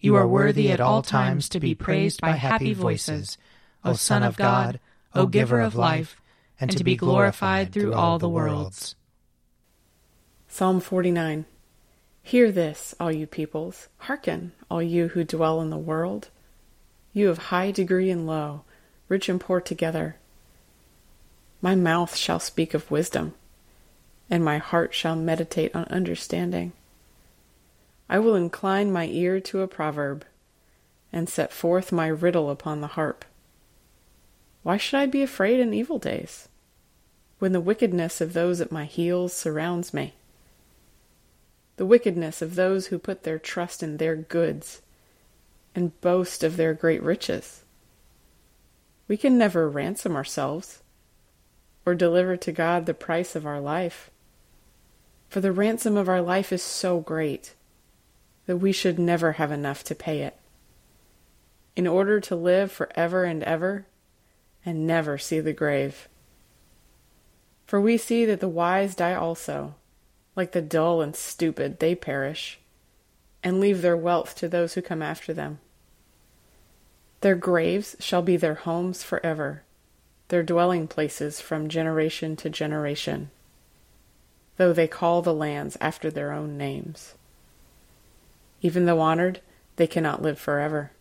You are worthy at all times to be praised by happy voices, O Son of God, O Giver of life, and to be glorified through all the worlds. Psalm 49 Hear this, all you peoples, hearken, all you who dwell in the world, you of high degree and low, rich and poor together. My mouth shall speak of wisdom, and my heart shall meditate on understanding. I will incline my ear to a proverb, and set forth my riddle upon the harp. Why should I be afraid in evil days, when the wickedness of those at my heels surrounds me? The wickedness of those who put their trust in their goods and boast of their great riches. We can never ransom ourselves or deliver to God the price of our life. For the ransom of our life is so great that we should never have enough to pay it. In order to live for ever and ever and never see the grave. For we see that the wise die also, like the dull and stupid, they perish, and leave their wealth to those who come after them. Their graves shall be their homes forever their dwelling places from generation to generation, though they call the lands after their own names. Even though honored, they cannot live forever.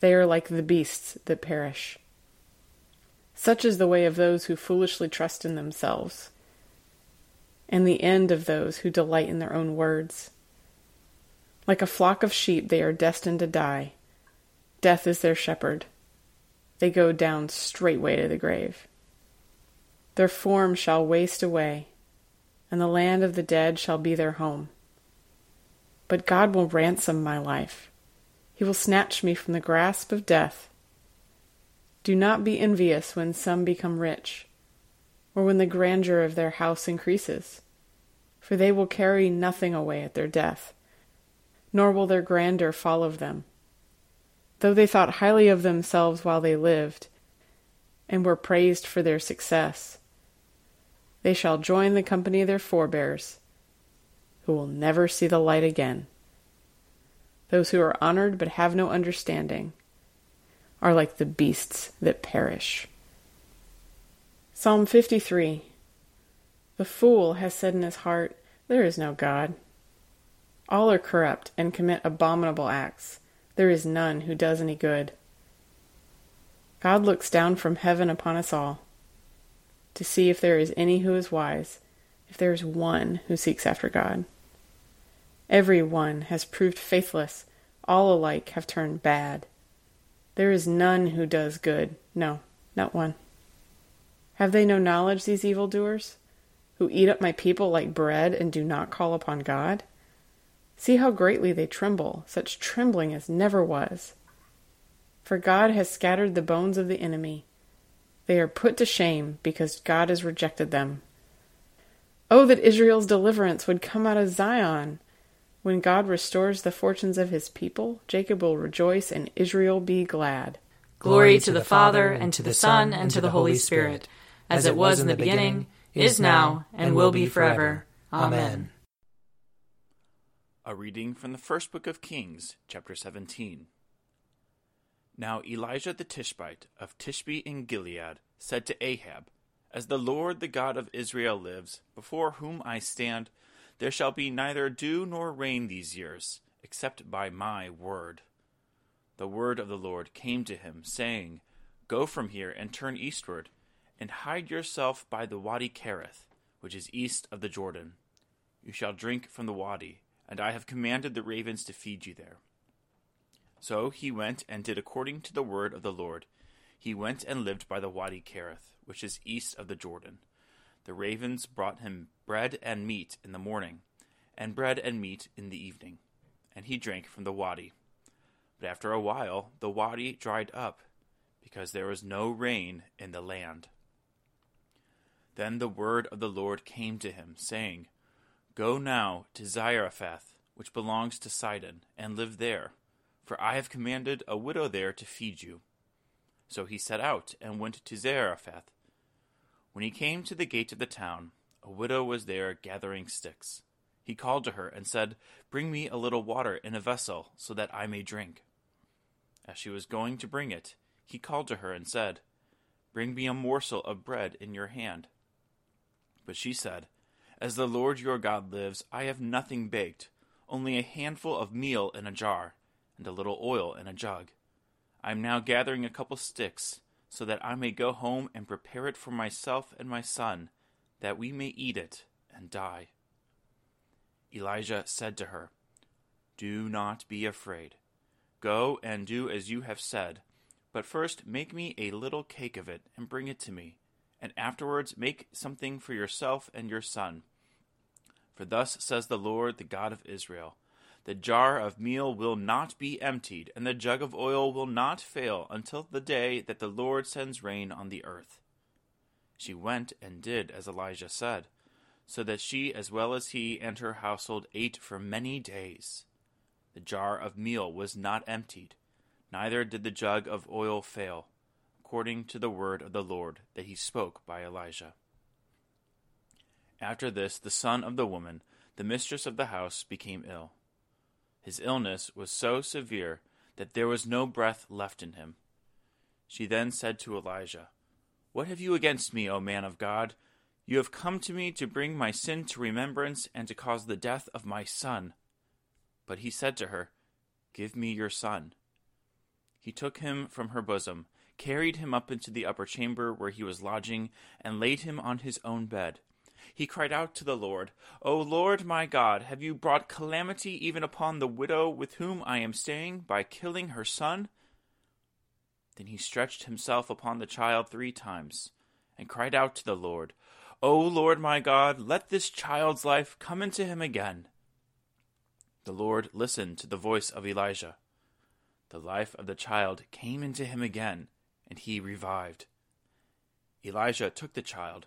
They are like the beasts that perish. Such is the way of those who foolishly trust in themselves, and the end of those who delight in their own words. Like a flock of sheep, they are destined to die. Death is their shepherd they go down straightway to the grave. Their form shall waste away, and the land of the dead shall be their home. But God will ransom my life. He will snatch me from the grasp of death. Do not be envious when some become rich, or when the grandeur of their house increases, for they will carry nothing away at their death, nor will their grandeur follow them though they thought highly of themselves while they lived, and were praised for their success. They shall join the company of their forebears, who will never see the light again. Those who are honored but have no understanding are like the beasts that perish. Psalm 53 The fool has said in his heart, There is no God. All are corrupt and commit abominable acts. There is none who does any good. God looks down from heaven upon us all to see if there is any who is wise, if there is one who seeks after God. Every one has proved faithless, all alike have turned bad. There is none who does good, no, not one. Have they no knowledge, these evildoers, who eat up my people like bread and do not call upon God? See how greatly they tremble, such trembling as never was. For God has scattered the bones of the enemy. They are put to shame because God has rejected them. Oh, that Israel's deliverance would come out of Zion! When God restores the fortunes of his people, Jacob will rejoice and Israel be glad. Glory to the Father, and to the Son, and to the Holy Spirit, as it was in the beginning, is now, and will be forever. Amen. A reading from the first book of Kings, chapter 17. Now Elijah the Tishbite of Tishbe in Gilead said to Ahab, As the Lord the God of Israel lives, before whom I stand, there shall be neither dew nor rain these years, except by my word the word of the Lord came to him, saying, Go from here and turn eastward, and hide yourself by the Wadi Kerith, which is east of the Jordan. You shall drink from the wadi, and I have commanded the ravens to feed you there. So he went and did according to the word of the Lord. He went and lived by the Wadi Kerith, which is east of the Jordan. The ravens brought him bread and meat in the morning, and bread and meat in the evening, and he drank from the wadi. But after a while the wadi dried up, because there was no rain in the land. Then the word of the Lord came to him, saying, Go now to Zarephath, which belongs to Sidon, and live there, for I have commanded a widow there to feed you. So he set out and went to Zarephath. When he came to the gate of the town, a widow was there gathering sticks. He called to her and said, Bring me a little water in a vessel, so that I may drink. As she was going to bring it, he called to her and said, Bring me a morsel of bread in your hand. But she said, As the Lord your God lives, I have nothing baked, only a handful of meal in a jar, and a little oil in a jug. I am now gathering a couple sticks, so that I may go home and prepare it for myself and my son, that we may eat it and die. Elijah said to her, Do not be afraid. Go and do as you have said. But first make me a little cake of it, and bring it to me. And afterwards make something for yourself and your son. For thus says the Lord, the God of Israel The jar of meal will not be emptied, and the jug of oil will not fail until the day that the Lord sends rain on the earth. She went and did as Elijah said, so that she as well as he and her household ate for many days. The jar of meal was not emptied, neither did the jug of oil fail, according to the word of the Lord that he spoke by Elijah. After this, the son of the woman, the mistress of the house, became ill. His illness was so severe that there was no breath left in him. She then said to Elijah, What have you against me, O man of God? You have come to me to bring my sin to remembrance and to cause the death of my son. But he said to her, Give me your son. He took him from her bosom, carried him up into the upper chamber where he was lodging, and laid him on his own bed. He cried out to the Lord, O Lord my God, have you brought calamity even upon the widow with whom I am staying by killing her son? Then he stretched himself upon the child three times, and cried out to the Lord, O Lord my God, let this child's life come into him again. The Lord listened to the voice of Elijah. The life of the child came into him again, and he revived. Elijah took the child,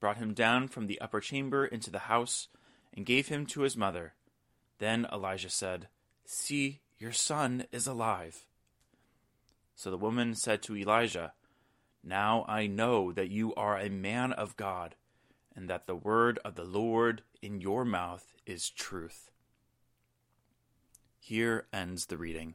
brought him down from the upper chamber into the house, and gave him to his mother. Then Elijah said, See, your son is alive. So the woman said to Elijah, Now I know that you are a man of God, and that the word of the Lord in your mouth is truth. Here ends the reading.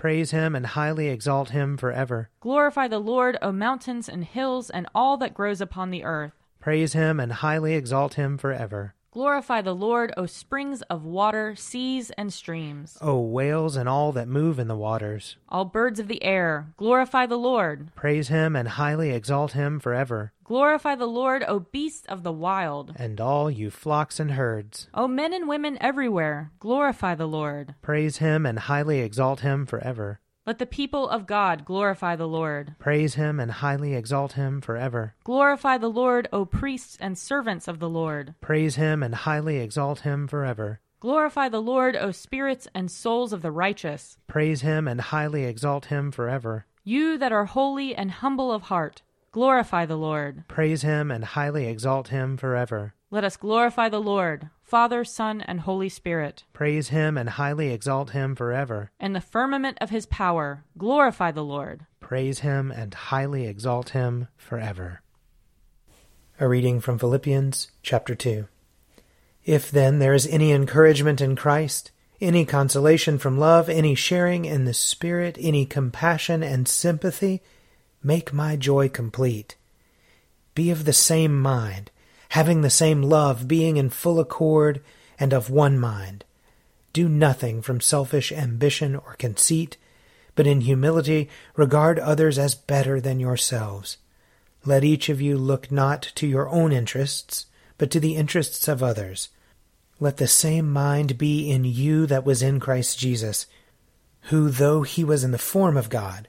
Praise him and highly exalt him forever. Glorify the Lord, O mountains and hills, and all that grows upon the earth. Praise him and highly exalt him forever. Glorify the Lord, O springs of water, seas, and streams. O whales and all that move in the waters. All birds of the air, glorify the Lord. Praise him and highly exalt him forever. Glorify the Lord, O beasts of the wild. And all you flocks and herds. O men and women everywhere, glorify the Lord. Praise him and highly exalt him forever. Let the people of God glorify the Lord. Praise him and highly exalt him forever. Glorify the Lord, O priests and servants of the Lord. Praise him and highly exalt him forever. Glorify the Lord, O spirits and souls of the righteous. Praise him and highly exalt him forever. You that are holy and humble of heart, glorify the Lord. Praise him and highly exalt him forever. Let us glorify the Lord, Father, Son, and Holy Spirit. Praise him and highly exalt him forever. In the firmament of his power, glorify the Lord. Praise him and highly exalt him forever. A reading from Philippians chapter 2. If then there is any encouragement in Christ, any consolation from love, any sharing in the Spirit, any compassion and sympathy, make my joy complete. Be of the same mind, having the same love, being in full accord and of one mind. Do nothing from selfish ambition or conceit, but in humility regard others as better than yourselves. Let each of you look not to your own interests, but to the interests of others. Let the same mind be in you that was in Christ Jesus, who, though he was in the form of God,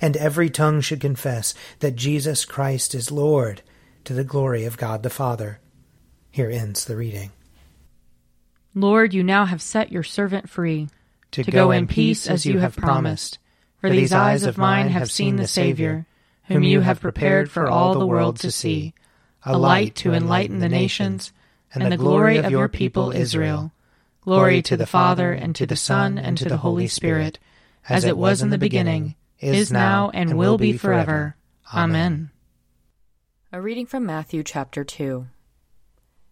and every tongue should confess that Jesus Christ is Lord, to the glory of God the Father. Here ends the reading. Lord, you now have set your servant free To, go, in peace as you have promised. For these eyes of mine have seen the Savior, whom you have prepared for all the world to see, a light to enlighten the nations, and the glory of your people Israel. Glory to the Father, and to the Son, and to the Holy Spirit, as it was in the beginning, is now, and will be forever. Amen. A reading from Matthew chapter 2.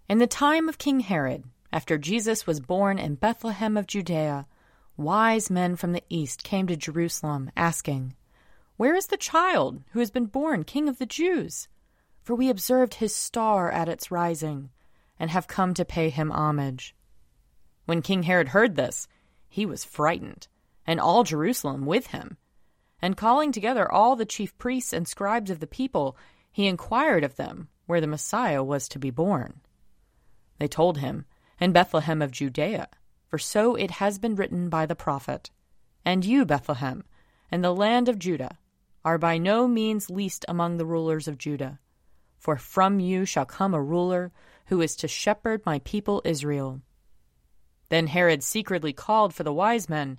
In the time of King Herod, after Jesus was born in Bethlehem of Judea, wise men from the east came to Jerusalem, asking, Where is the child who has been born King of the Jews? For we observed his star at its rising, and have come to pay him homage. When King Herod heard this, he was frightened, and all Jerusalem with him. And calling together all the chief priests and scribes of the people, he inquired of them where the Messiah was to be born. They told him, In Bethlehem of Judea, for so it has been written by the prophet. And you, Bethlehem, and the land of Judah, are by no means least among the rulers of Judah. For from you shall come a ruler who is to shepherd my people Israel. Then Herod secretly called for the wise men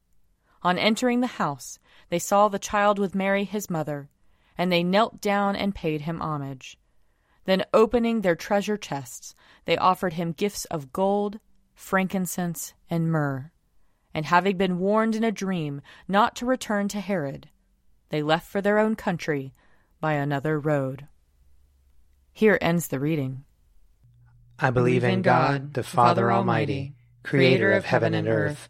On entering the house, they saw the child with Mary his mother, and they knelt down and paid him homage. Then, opening their treasure chests, they offered him gifts of gold, frankincense, and myrrh. And having been warned in a dream not to return to Herod, they left for their own country by another road. Here ends the reading. I believe in God, the Father Almighty, creator of heaven and earth.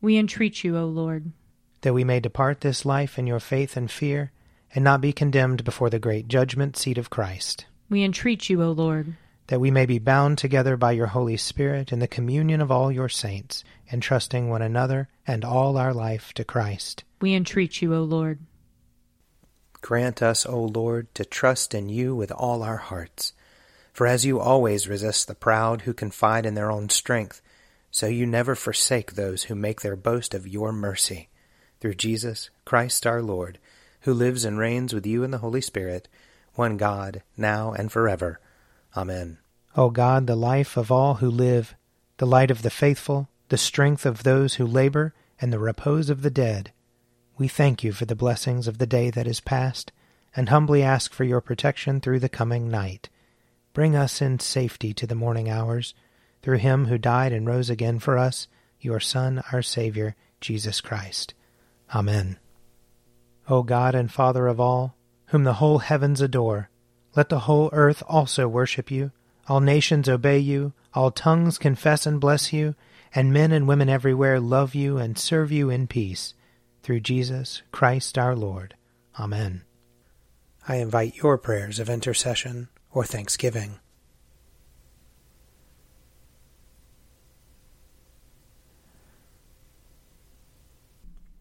We entreat you, O Lord. That we may depart this life in your faith and fear, and not be condemned before the great judgment seat of Christ. We entreat you, O Lord. That we may be bound together by your Holy Spirit in the communion of all your saints, entrusting one another and all our life to Christ. We entreat you, O Lord. Grant us, O Lord, to trust in you with all our hearts. For as you always resist the proud who confide in their own strength, so you never forsake those who make their boast of your mercy. Through Jesus Christ our Lord, who lives and reigns with you in the Holy Spirit, one God, now and forever. Amen. O God, the life of all who live, the light of the faithful, the strength of those who labor, and the repose of the dead, we thank you for the blessings of the day that is past, and humbly ask for your protection through the coming night. Bring us in safety to the morning hours, through him who died and rose again for us, your Son, our Saviour, Jesus Christ. Amen. O God and Father of all, whom the whole heavens adore, let the whole earth also worship you, all nations obey you, all tongues confess and bless you, and men and women everywhere love you and serve you in peace through Jesus Christ our Lord. Amen. I invite your prayers of intercession or thanksgiving.